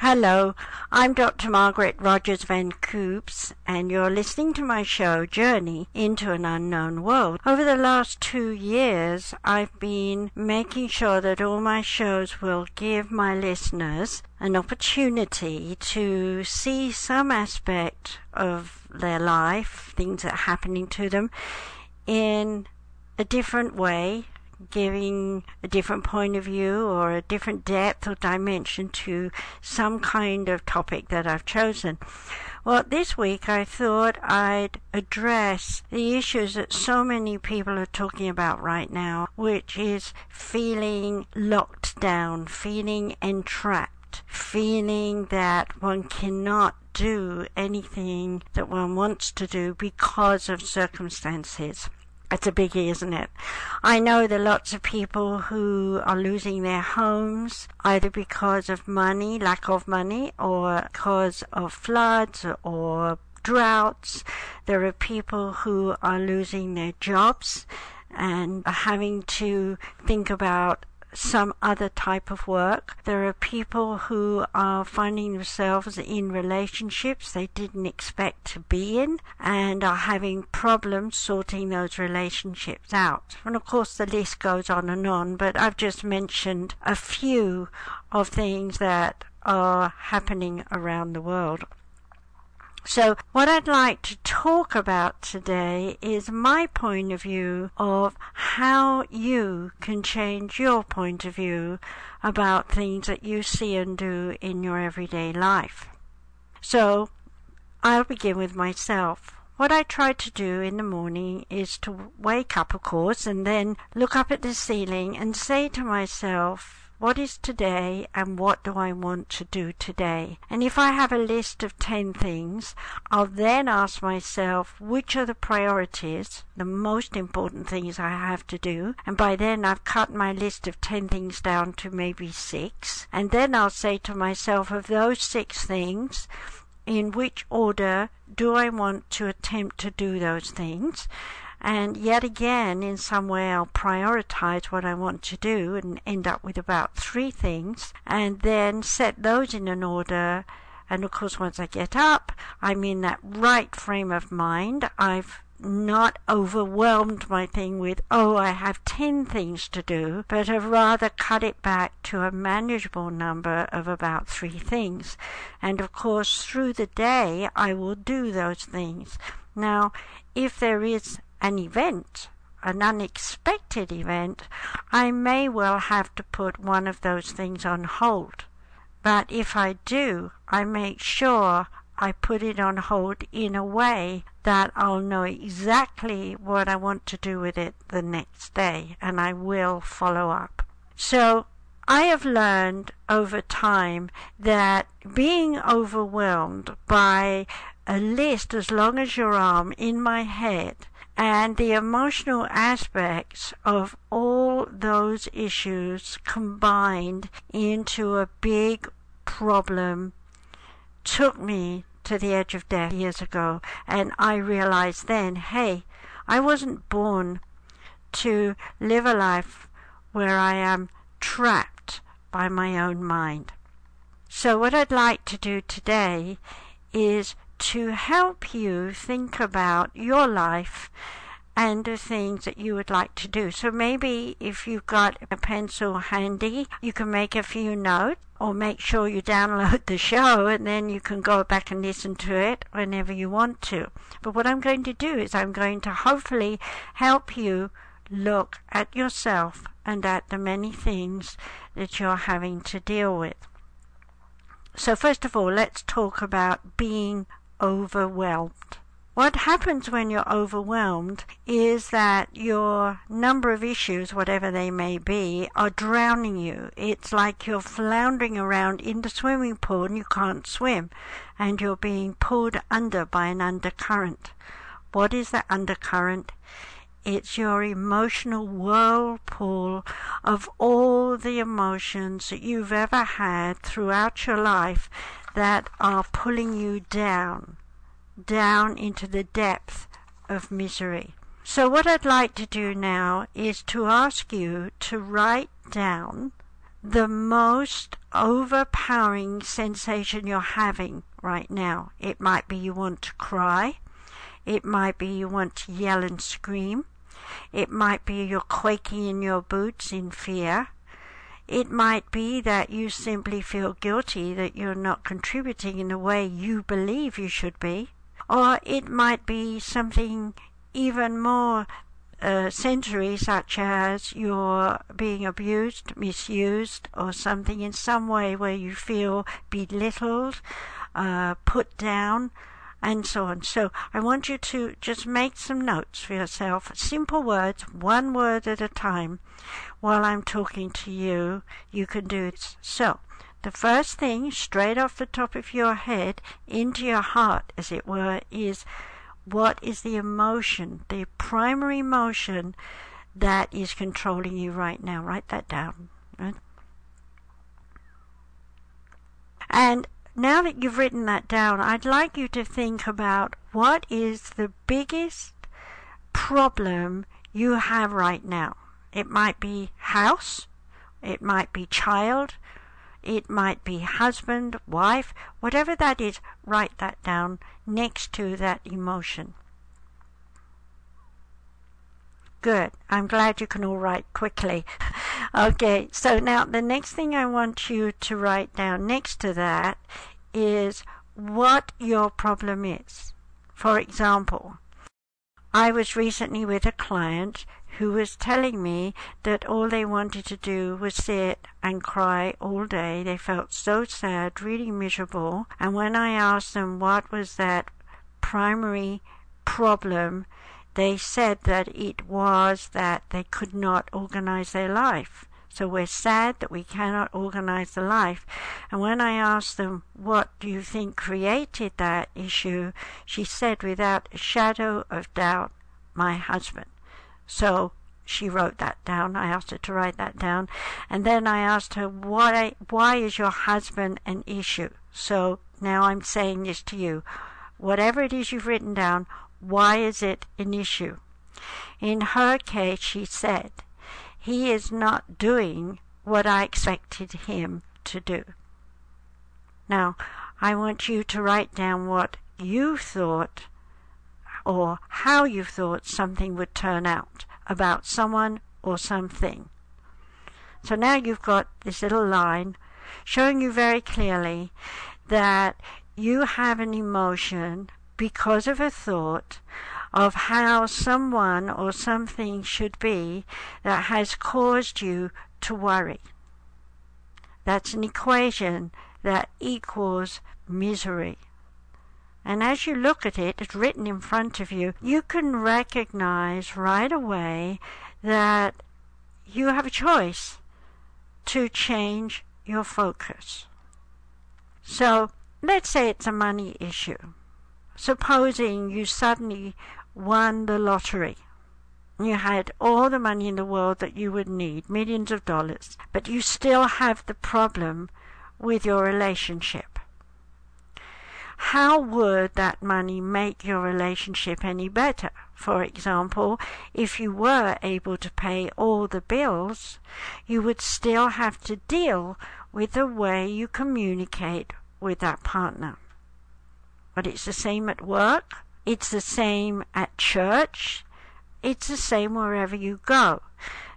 Hello, I'm Dr. Margaret Rogers Van Coops, and you're listening to my show, Journey into an Unknown World. Over the last two years, I've been making sure that all my shows will give my listeners an opportunity to see some aspect of their life, things that are happening to them, in a different way, giving a different point of view or a different depth or dimension to some kind of topic that I've chosen. Well, this week I thought I'd address the issues that so many people are talking about right now, which is feeling locked down, feeling entrapped, feeling that one cannot do anything that one wants to do because of circumstances. It's a biggie, isn't it? I know there are lots of people who are losing their homes either because of money, lack of money, or because of floods or droughts. There are people who are losing their jobs and are having to think about some other type of work. There are people who are finding themselves in relationships they didn't expect to be in and are having problems sorting those relationships out. And of course, the list goes on and on, but I've just mentioned a few of things that are happening around the world. So, what I'd like to talk about today is my point of view of how you can change your point of view about things that you see and do in your everyday life. So, I'll begin with myself. What I try to do in the morning is to wake up, of course, and then look up at the ceiling and say to myself, what is today and what do I want to do today? And if I have a list of 10 things, I'll then ask myself which are the priorities, the most important things I have to do. And by then I've cut my list of 10 things down to maybe six. And then I'll say to myself, of those six things, in which order do I want to attempt to do those things? And yet again, in some way, I'll prioritize what I want to do and end up with about three things and then set those in an order. And of course, once I get up, I'm in that right frame of mind. I've not overwhelmed my thing with, oh, I have 10 things to do, but have rather cut it back to a manageable number of about three things. And of course, through the day, I will do those things. Now, if there is an event, an unexpected event, I may well have to put one of those things on hold. But if I do, I make sure I put it on hold in a way that I'll know exactly what I want to do with it the next day and I will follow up. So I have learned over time that being overwhelmed by a list as long as your arm in my head and the emotional aspects of all those issues combined into a big problem took me to the edge of death years ago. And I realized then, hey, I wasn't born to live a life where I am trapped by my own mind. So, what I'd like to do today is to help you think about your life and the things that you would like to do. So maybe if you've got a pencil handy, you can make a few notes or make sure you download the show and then you can go back and listen to it whenever you want to. But what I'm going to do is I'm going to hopefully help you look at yourself and at the many things that you're having to deal with. So first of all, let's talk about being overwhelmed. What happens when you're overwhelmed is that your number of issues, whatever they may be, are drowning you. It's like you're floundering around in the swimming pool and you can't swim and you're being pulled under by an undercurrent. What is that undercurrent? It's your emotional whirlpool of all the emotions that you've ever had throughout your life that are pulling you down, down into the depth of misery. So, what I'd like to do now is to ask you to write down the most overpowering sensation you're having right now. It might be you want to cry. It might be you want to yell and scream. It might be you're quaking in your boots in fear. It might be that you simply feel guilty that you're not contributing in the way you believe you should be. Or it might be something even more uh, sensory, such as you're being abused, misused, or something in some way where you feel belittled, uh, put down, and so on. So I want you to just make some notes for yourself, simple words, one word at a time. While I'm talking to you, you can do this. So, the first thing, straight off the top of your head, into your heart, as it were, is what is the emotion, the primary emotion that is controlling you right now. Write that down. And now that you've written that down, I'd like you to think about what is the biggest problem you have right now. It might be house, it might be child, it might be husband, wife, whatever that is, write that down next to that emotion. Good. I'm glad you can all write quickly. okay, so now the next thing I want you to write down next to that is what your problem is. For example, I was recently with a client who was telling me that all they wanted to do was sit and cry all day. They felt so sad, really miserable. And when I asked them what was that primary problem, they said that it was that they could not organize their life. So we're sad that we cannot organize the life. And when I asked them, what do you think created that issue? She said, without a shadow of doubt, my husband. So she wrote that down. I asked her to write that down. And then I asked her, why, why is your husband an issue? So now I'm saying this to you. Whatever it is you've written down, why is it an issue? In her case, she said, he is not doing what I expected him to do. Now, I want you to write down what you thought or how you thought something would turn out about someone or something. So now you've got this little line showing you very clearly that you have an emotion because of a thought of how someone or something should be that has caused you to worry. That's an equation that equals misery. And as you look at it, it's written in front of you, you can recognize right away that you have a choice to change your focus. So let's say it's a money issue. Supposing you suddenly won the lottery. You had all the money in the world that you would need, millions of dollars, but you still have the problem with your relationship how would that money make your relationship any better? For example, if you were able to pay all the bills, you would still have to deal with the way you communicate with that partner. But it's the same at work, it's the same at church, it's the same wherever you go.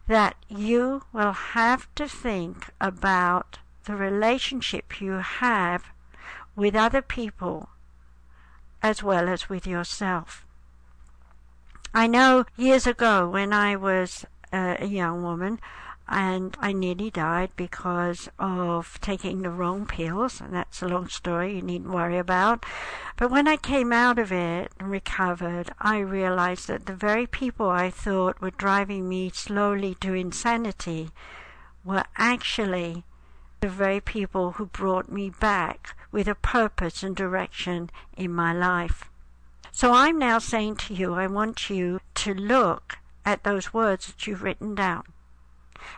That you will have to think about the relationship you have with other people as well as with yourself. I know years ago when I was a young woman and I nearly died because of taking the wrong pills, and that's a long story you needn't worry about. But when I came out of it and recovered, I realized that the very people I thought were driving me slowly to insanity were actually the very people who brought me back with a purpose and direction in my life. So I'm now saying to you, I want you to look at those words that you've written down.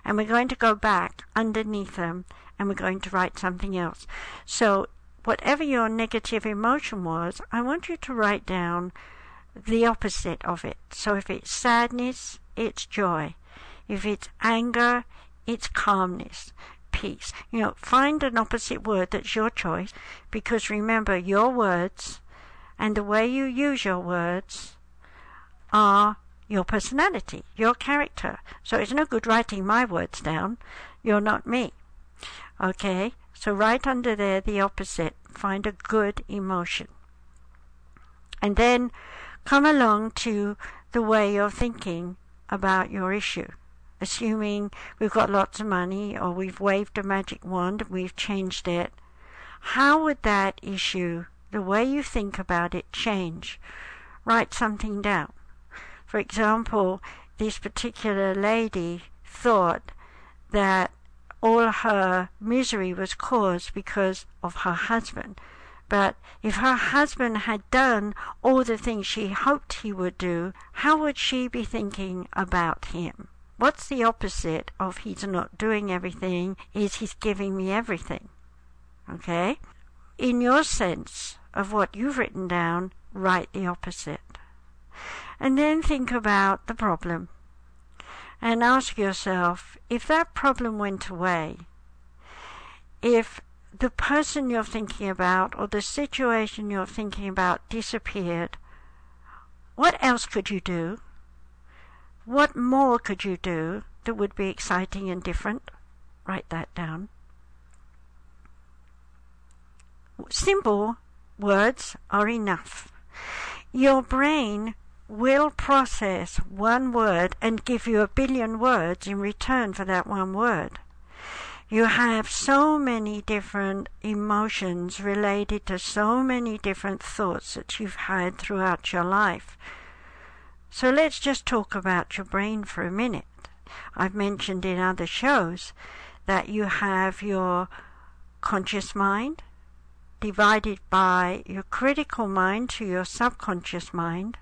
And we're going to go back underneath them and we're going to write something else. So, whatever your negative emotion was, I want you to write down the opposite of it. So, if it's sadness, it's joy. If it's anger, it's calmness. peace. You know, find an opposite word that's your choice because remember, your words and the way you use your words are your personality, your character. So it's no good writing my words down. You're not me. Okay? So right under there the opposite. Find a good emotion. And then come along to the way you're thinking about your issue. Assuming we've got lots of money or we've waved a magic wand and we've changed it, how would that issue, the way you think about it, change? Write something down. For example, this particular lady thought that all her misery was caused because of her husband. But if her husband had done all the things she hoped he would do, how would she be thinking about him? What's the opposite of he's not doing everything is he's giving me everything. Okay? In your sense of what you've written down, write the opposite. And then think about the problem. And ask yourself if that problem went away, if the person you're thinking about or the situation you're thinking about disappeared, what else could you do? What more could you do that would be exciting and different? Write that down. Simple words are enough. Your brain will process one word and give you a billion words in return for that one word you have so many different emotions related to so many different thoughts that you've had throughout your life. So let's just talk about your brain for a minute. I've mentioned in other shows that you have your conscious mind divided by your critical mind to your subconscious mind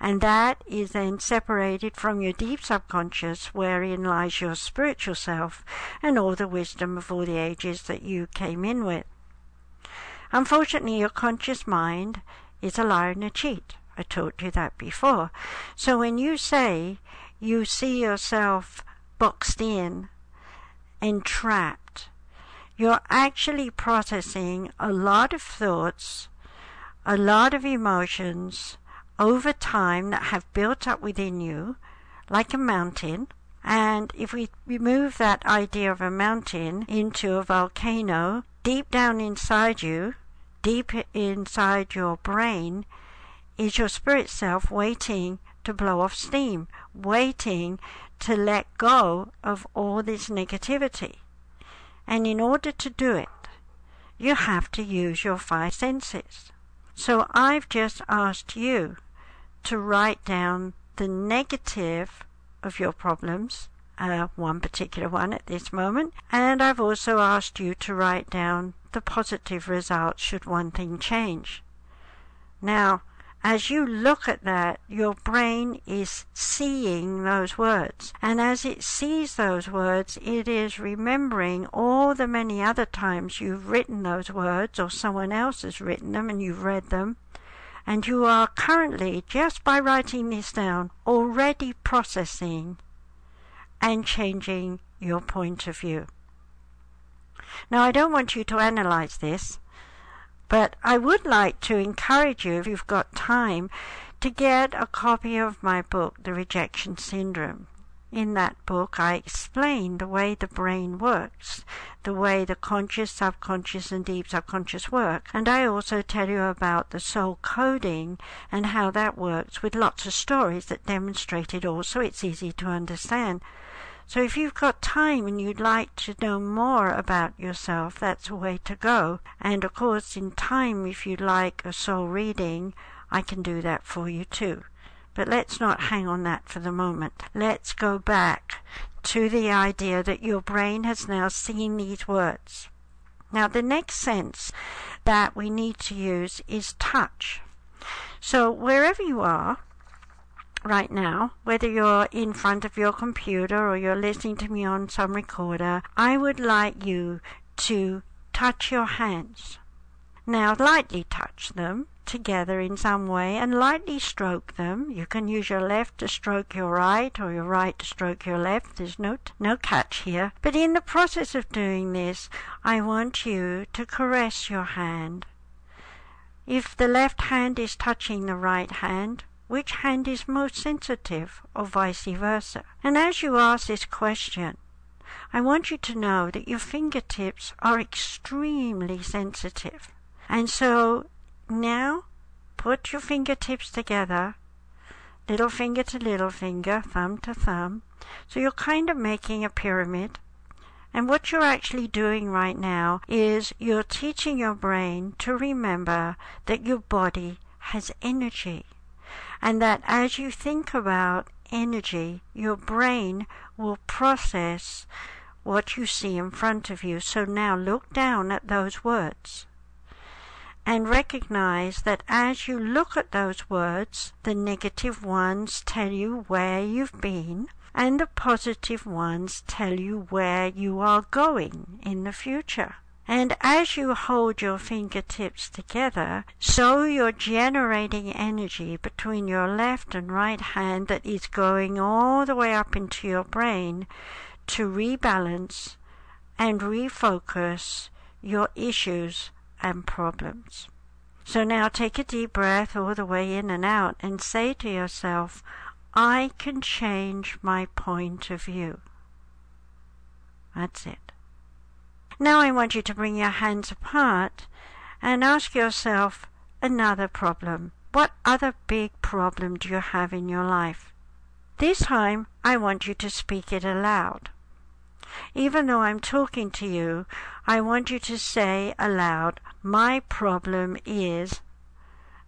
and that is then separated from your deep subconscious, wherein lies your spiritual self and all the wisdom of all the ages that you came in with. Unfortunately, your conscious mind is a liar and a cheat. I told you that before. So when you say you see yourself boxed in, entrapped, you're actually processing a lot of thoughts, a lot of emotions, over time that have built up within you like a mountain. And if we remove that idea of a mountain into a volcano, deep down inside you, deep inside your brain, is your spirit self waiting to blow off steam, waiting to let go of all this negativity. And in order to do it, you have to use your five senses. So I've just asked you to write down the negative of your problems, uh, one particular one at this moment, and I've also asked you to write down the positive results should one thing change. Now, as you look at that, your brain is seeing those words. And as it sees those words, it is remembering all the many other times you've written those words or someone else has written them and you've read them and you are currently, just by writing this down, already processing and changing your point of view. Now, I don't want you to analyze this, but I would like to encourage you, if you've got time, to get a copy of my book, The Rejection Syndrome. In that book, I explain the way the brain works, the way the conscious, subconscious, and deep subconscious work. And I also tell you about the soul coding and how that works with lots of stories that demonstrate it all so it's easy to understand. So if you've got time and you'd like to know more about yourself, that's a way to go. And of course, in time, if you'd like a soul reading, I can do that for you too. But let's not hang on that for the moment. Let's go back to the idea that your brain has now seen these words. Now, the next sense that we need to use is touch. So, wherever you are right now, whether you're in front of your computer or you're listening to me on some recorder, I would like you to touch your hands. Now lightly touch them together in some way and lightly stroke them. You can use your left to stroke your right or your right to stroke your left. There's no, no catch here. But in the process of doing this, I want you to caress your hand. If the left hand is touching the right hand, which hand is most sensitive or vice versa? And as you ask this question, I want you to know that your fingertips are extremely sensitive. And so now put your fingertips together, little finger to little finger, thumb to thumb. So you're kind of making a pyramid. And what you're actually doing right now is you're teaching your brain to remember that your body has energy. And that as you think about energy, your brain will process what you see in front of you. So now look down at those words and recognize that as you look at those words, the negative ones tell you where you've been, and the positive ones tell you where you are going in the future. And as you hold your fingertips together, so you're generating energy between your left and right hand that is going all the way up into your brain to rebalance and refocus your issues and problems. So now take a deep breath all the way in and out and say to yourself, I can change my point of view. That's it. Now I want you to bring your hands apart and ask yourself another problem. What other big problem do you have in your life? This time I want you to speak it aloud. Even though I'm talking to you, I want you to say aloud, My problem is,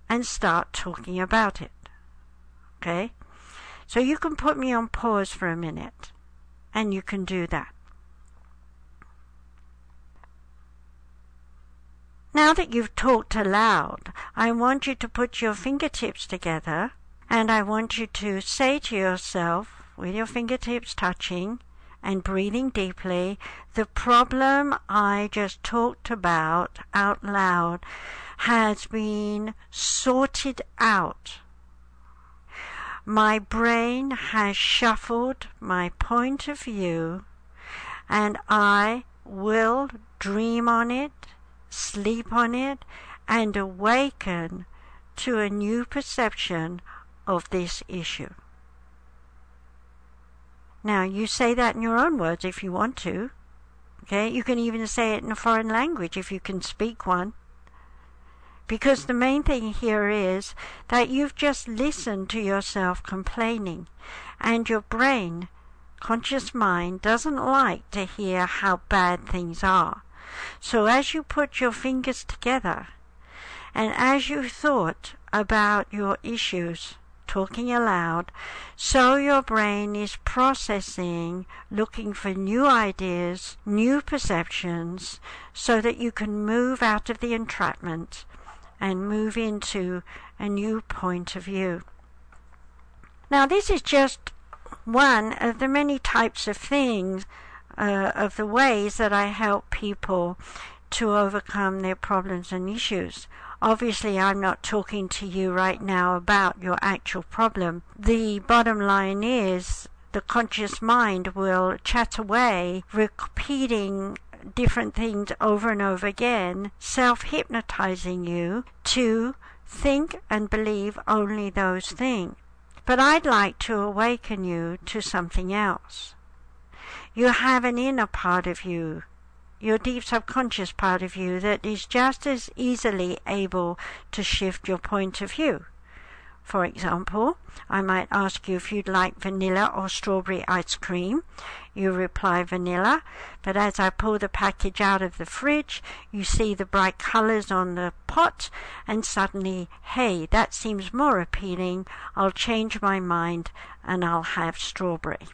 and start talking about it. Okay? So you can put me on pause for a minute, and you can do that. Now that you've talked aloud, I want you to put your fingertips together and I want you to say to yourself, with your fingertips touching, and breathing deeply, the problem I just talked about out loud has been sorted out. My brain has shuffled my point of view, and I will dream on it, sleep on it, and awaken to a new perception of this issue. Now, you say that in your own words if you want to. Okay? You can even say it in a foreign language if you can speak one. Because the main thing here is that you've just listened to yourself complaining, and your brain, conscious mind, doesn't like to hear how bad things are. So as you put your fingers together, and as you thought about your issues, talking aloud, so your brain is processing, looking for new ideas, new perceptions, so that you can move out of the entrapment and move into a new point of view. Now, this is just one of the many types of things, uh, of the ways that I help people to overcome their problems and issues. Obviously, I'm not talking to you right now about your actual problem. The bottom line is the conscious mind will chat away, repeating different things over and over again, self hypnotizing you to think and believe only those things. But I'd like to awaken you to something else. You have an inner part of you your deep subconscious part of you that is just as easily able to shift your point of view. For example, I might ask you if you'd like vanilla or strawberry ice cream. You reply vanilla, but as I pull the package out of the fridge, you see the bright colors on the pot, and suddenly, hey, that seems more appealing. I'll change my mind and I'll have strawberry.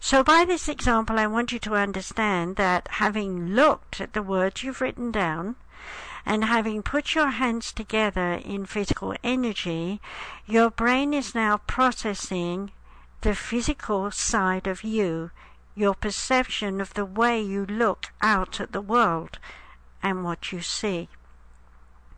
So by this example, I want you to understand that having looked at the words you've written down, and having put your hands together in physical energy, your brain is now processing the physical side of you, your perception of the way you look out at the world and what you see.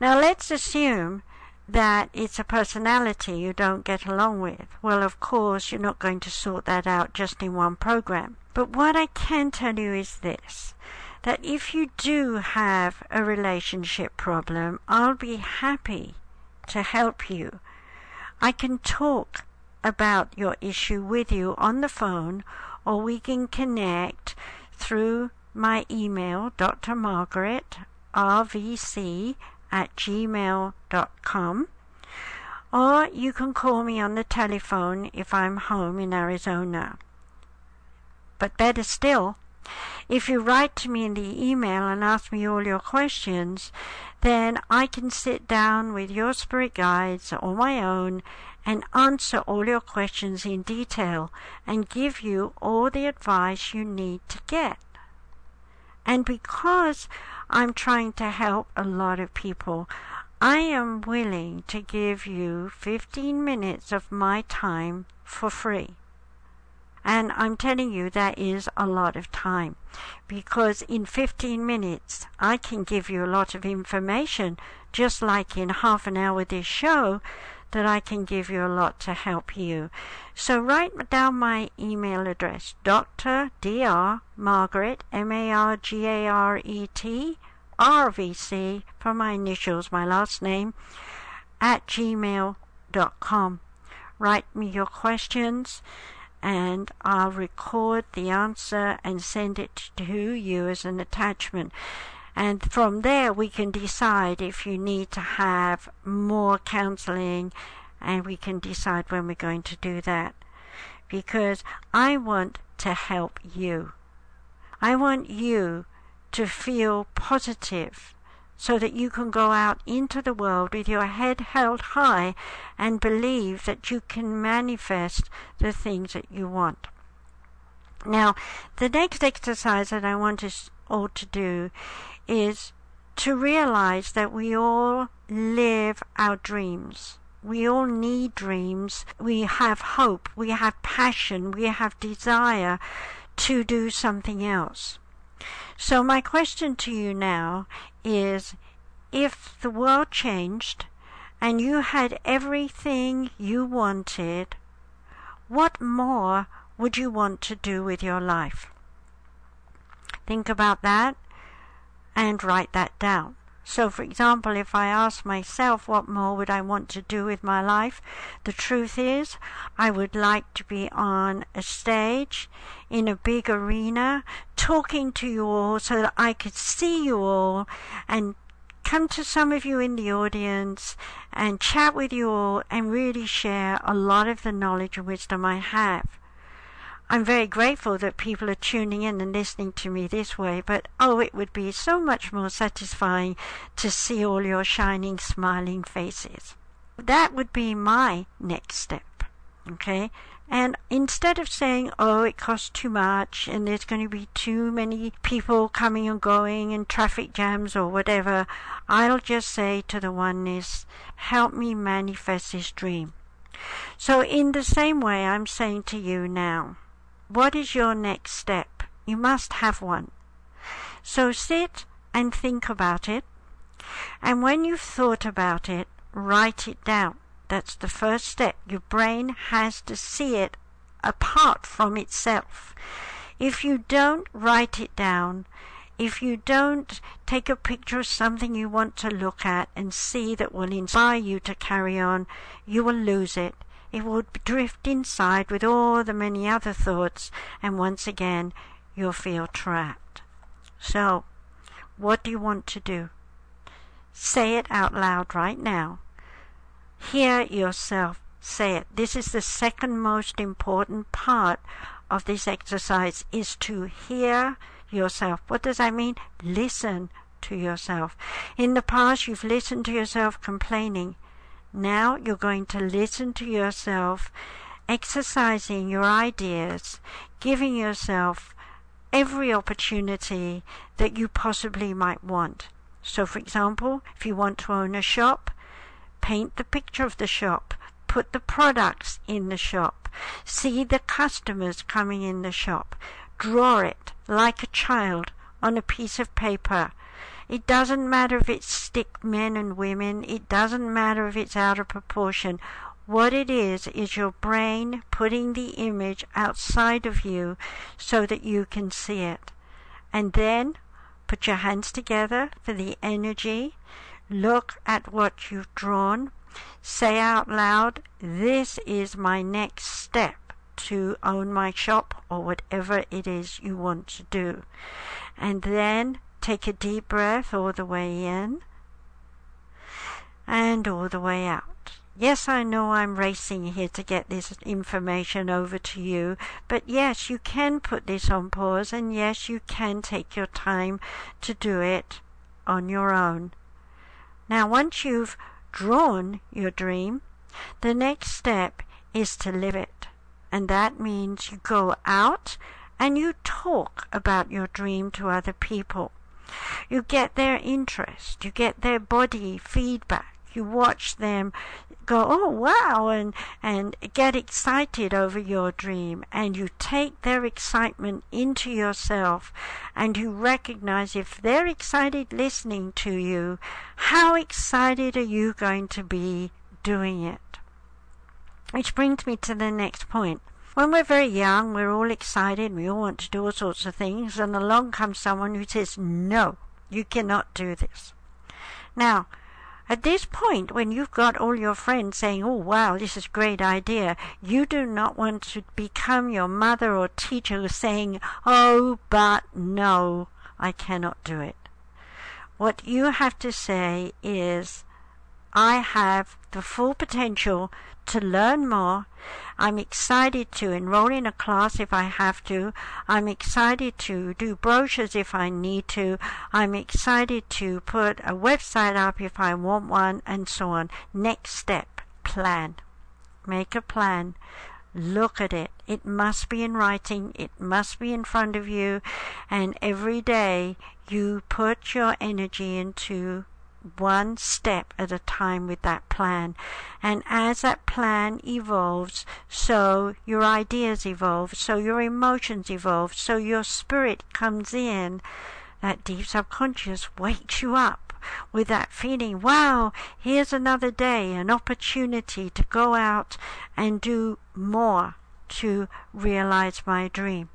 Now let's assume that it's a personality you don't get along with. Well, of course, you're not going to sort that out just in one program. But what I can tell you is this that if you do have a relationship problem, I'll be happy to help you. I can talk about your issue with you on the phone, or we can connect through my email, Dr. Margaret, RVC at gmail.com. Or you can call me on the telephone if I'm home in Arizona. But better still, if you write to me in the email and ask me all your questions, then I can sit down with your spirit guides or my own and answer all your questions in detail and give you all the advice you need to get. And because I'm trying to help a lot of people, I am willing to give you 15 minutes of my time for free. And I'm telling you, that is a lot of time. Because in 15 minutes I can give you a lot of information, just like in half an hour this show, that I can give you a lot to help you. So write down my email address, Dr. Dr. Margaret, M-A-R-G-A-R-E-T, R-V-C, for my initials, my last name, at gmail.com. Write me your questions and I'll record the answer and send it to you as an attachment. And from there, we can decide if you need to have more counseling, and we can decide when we're going to do that. Because I want to help you. I want you to feel positive so that you can go out into the world with your head held high and believe that you can manifest the things that you want. Now, the next exercise that I want us all to do is to realize that we all live our dreams. We all need dreams. We have hope. We have passion. We have desire to do something else. So, my question to you now is if the world changed and you had everything you wanted, what more would you want to do with your life? Think about that and write that down. So, for example, if I ask myself what more would I want to do with my life, the truth is I would like to be on a stage in a big arena talking to you all so that I could see you all and come to some of you in the audience and chat with you all and really share a lot of the knowledge and wisdom I have. I'm very grateful that people are tuning in and listening to me this way, but oh, it would be so much more satisfying to see all your shining, smiling faces. That would be my next step. Okay? And instead of saying, oh, it costs too much and there's going to be too many people coming and going and traffic jams or whatever, I'll just say to the oneness, help me manifest this dream. So in the same way, I'm saying to you now, what is your next step? You must have one. So sit and think about it. And when you've thought about it, write it down. That's the first step. Your brain has to see it apart from itself. If you don't write it down, if you don't take a picture of something you want to look at and see that will inspire you to carry on, you will lose it it would drift inside with all the many other thoughts, and once again you'll feel trapped. So, what do you want to do? Say it out loud right now. Hear yourself say it. This is the second most important part of this exercise is to hear yourself. What does that mean? Listen to yourself. In the past, you've listened to yourself complaining. Now you're going to listen to yourself, exercising your ideas, giving yourself every opportunity that you possibly might want. So, for example, if you want to own a shop, paint the picture of the shop, put the products in the shop, see the customers coming in the shop, draw it like a child on a piece of paper, It doesn't matter if it's stick men and women. It doesn't matter if it's out of proportion. What it is, is your brain putting the image outside of you so that you can see it. And then put your hands together for the energy. Look at what you've drawn. Say out loud, this is my next step to own my shop or whatever it is you want to do. And then take a deep breath all the way in and all the way out. Yes, I know I'm racing here to get this information over to you, but yes, you can put this on pause, and yes, you can take your time to do it on your own. Now, once you've drawn your dream, the next step is to live it. And that means you go out and you talk about your dream to other people. You get their interest, you get their body feedback, you watch them go, oh wow, and, and get excited over your dream. And you take their excitement into yourself and you recognize if they're excited listening to you, how excited are you going to be doing it? Which brings me to the next point. When we're very young, we're all excited, we all want to do all sorts of things, and along comes someone who says, No, you cannot do this. Now, at this point, when you've got all your friends saying, Oh wow, this is a great idea, you do not want to become your mother or teacher saying, Oh, but no, I cannot do it. What you have to say is, I have the full potential to learn more. I'm excited to enroll in a class if I have to. I'm excited to do brochures if I need to. I'm excited to put a website up if I want one and so on. Next step, plan. Make a plan. Look at it. It must be in writing. It must be in front of you. And every day you put your energy into one step at a time with that plan. And as that plan evolves, so your ideas evolve, so your emotions evolve, so your spirit comes in. That deep subconscious wakes you up with that feeling, wow, here's another day, an opportunity to go out and do more to realize my dream.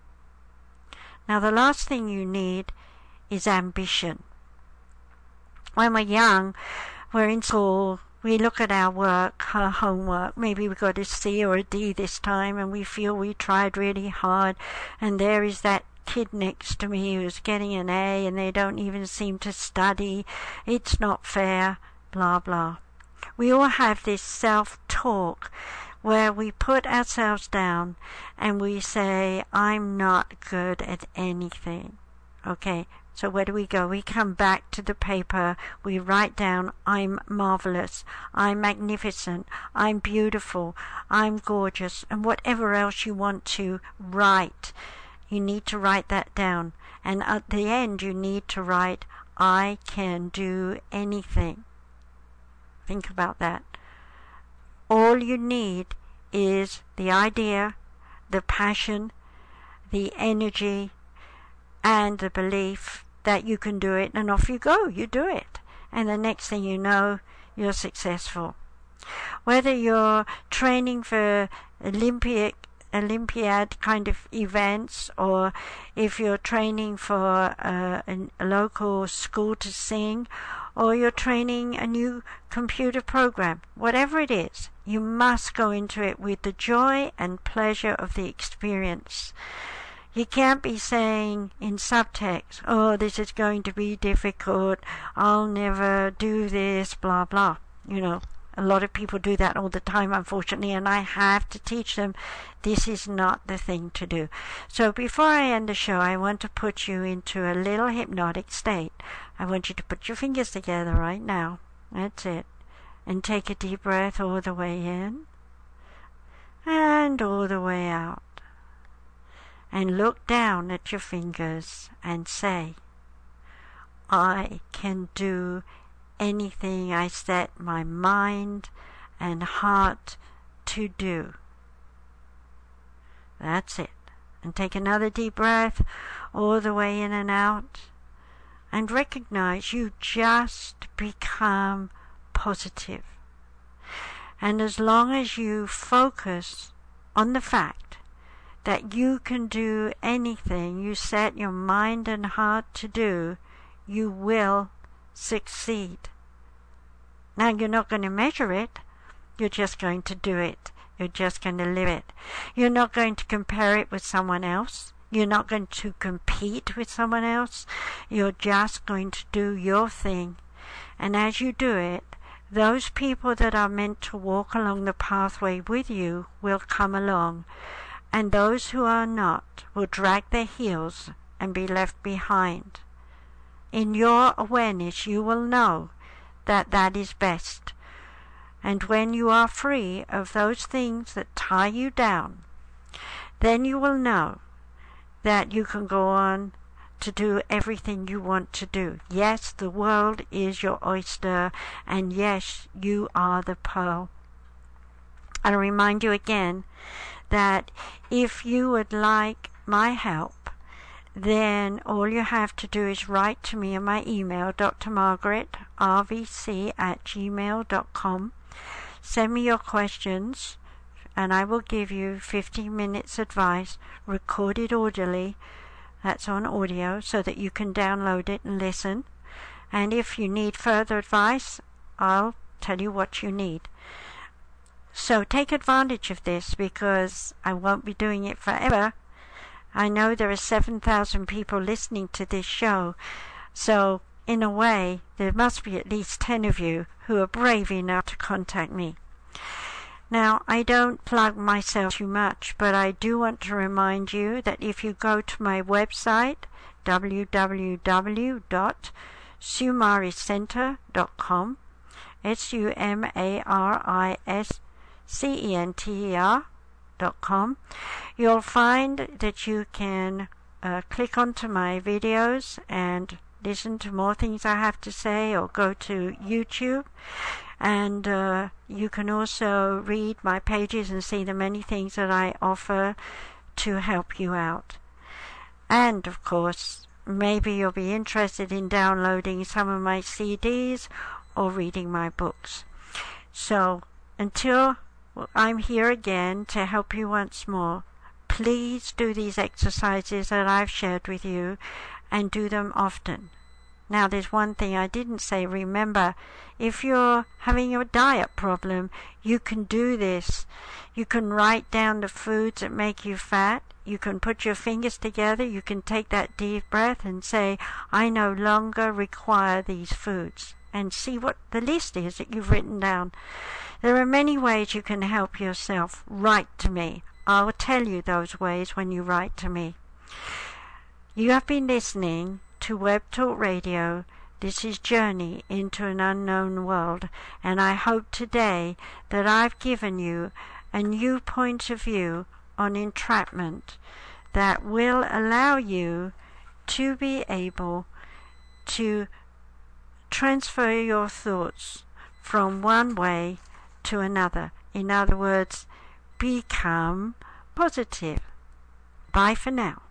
Now, the last thing you need is ambition when we're young, we're in school, we look at our work, our homework, maybe we got a C or a D this time and we feel we tried really hard and there is that kid next to me who's getting an A and they don't even seem to study. It's not fair, blah blah. We all have this self-talk where we put ourselves down and we say, I'm not good at anything. Okay, so where do we go? We come back to the paper. We write down, I'm marvelous. I'm magnificent. I'm beautiful. I'm gorgeous. And whatever else you want to write, you need to write that down. And at the end, you need to write, I can do anything. Think about that. All you need is the idea, the passion, the energy, and the belief that you can do it, and off you go. You do it. And the next thing you know, you're successful. Whether you're training for Olympic Olympiad kind of events, or if you're training for uh, a local school to sing, or you're training a new computer program, whatever it is, you must go into it with the joy and pleasure of the experience. You can't be saying in subtext, oh, this is going to be difficult, I'll never do this, blah, blah. You know, a lot of people do that all the time, unfortunately, and I have to teach them this is not the thing to do. So before I end the show, I want to put you into a little hypnotic state. I want you to put your fingers together right now. That's it. And take a deep breath all the way in and all the way out and look down at your fingers and say, I can do anything I set my mind and heart to do. That's it. And take another deep breath all the way in and out. and recognize you just become positive. And as long as you focus on the fact that you can do anything you set your mind and heart to do, you will succeed. Now, you're not going to measure it, you're just going to do it. You're just going to live it. You're not going to compare it with someone else. You're not going to compete with someone else. You're just going to do your thing. And as you do it, those people that are meant to walk along the pathway with you will come along, and those who are not will drag their heels and be left behind. In your awareness, you will know that that is best. And when you are free of those things that tie you down, then you will know that you can go on to do everything you want to do. Yes, the world is your oyster, and yes, you are the pearl. I'll remind you again that if you would like my help, then all you have to do is write to me on my email, drmargaretrvc at gmail.com. Send me your questions, and I will give you 15 minutes advice, recorded audibly. That's on audio, so that you can download it and listen. And if you need further advice, I'll tell you what you need. So take advantage of this because I won't be doing it forever. I know there are 7,000 people listening to this show, so in a way, there must be at least 10 of you who are brave enough to contact me. Now, I don't plug myself too much, but I do want to remind you that if you go to my website, www.sumariscenter.com, S U M A R I S C E N T E R com, you'll find that you can uh, click onto my videos and listen to more things I have to say or go to YouTube. And uh, you can also read my pages and see the many things that I offer to help you out. And of course, maybe you'll be interested in downloading some of my CDs or reading my books. So until well, I'm here again to help you once more. Please do these exercises that I've shared with you and do them often. Now, there's one thing I didn't say. Remember, if you're having a diet problem, you can do this. You can write down the foods that make you fat. You can put your fingers together. You can take that deep breath and say, I no longer require these foods. And see what the list is that you've written down. There are many ways you can help yourself. Write to me. I'll tell you those ways when you write to me. You have been listening to Web Talk Radio. This is Journey into an Unknown World, and I hope today that I've given you a new point of view on entrapment that will allow you to be able to transfer your thoughts from one way to another. In other words, become positive. Bye for now.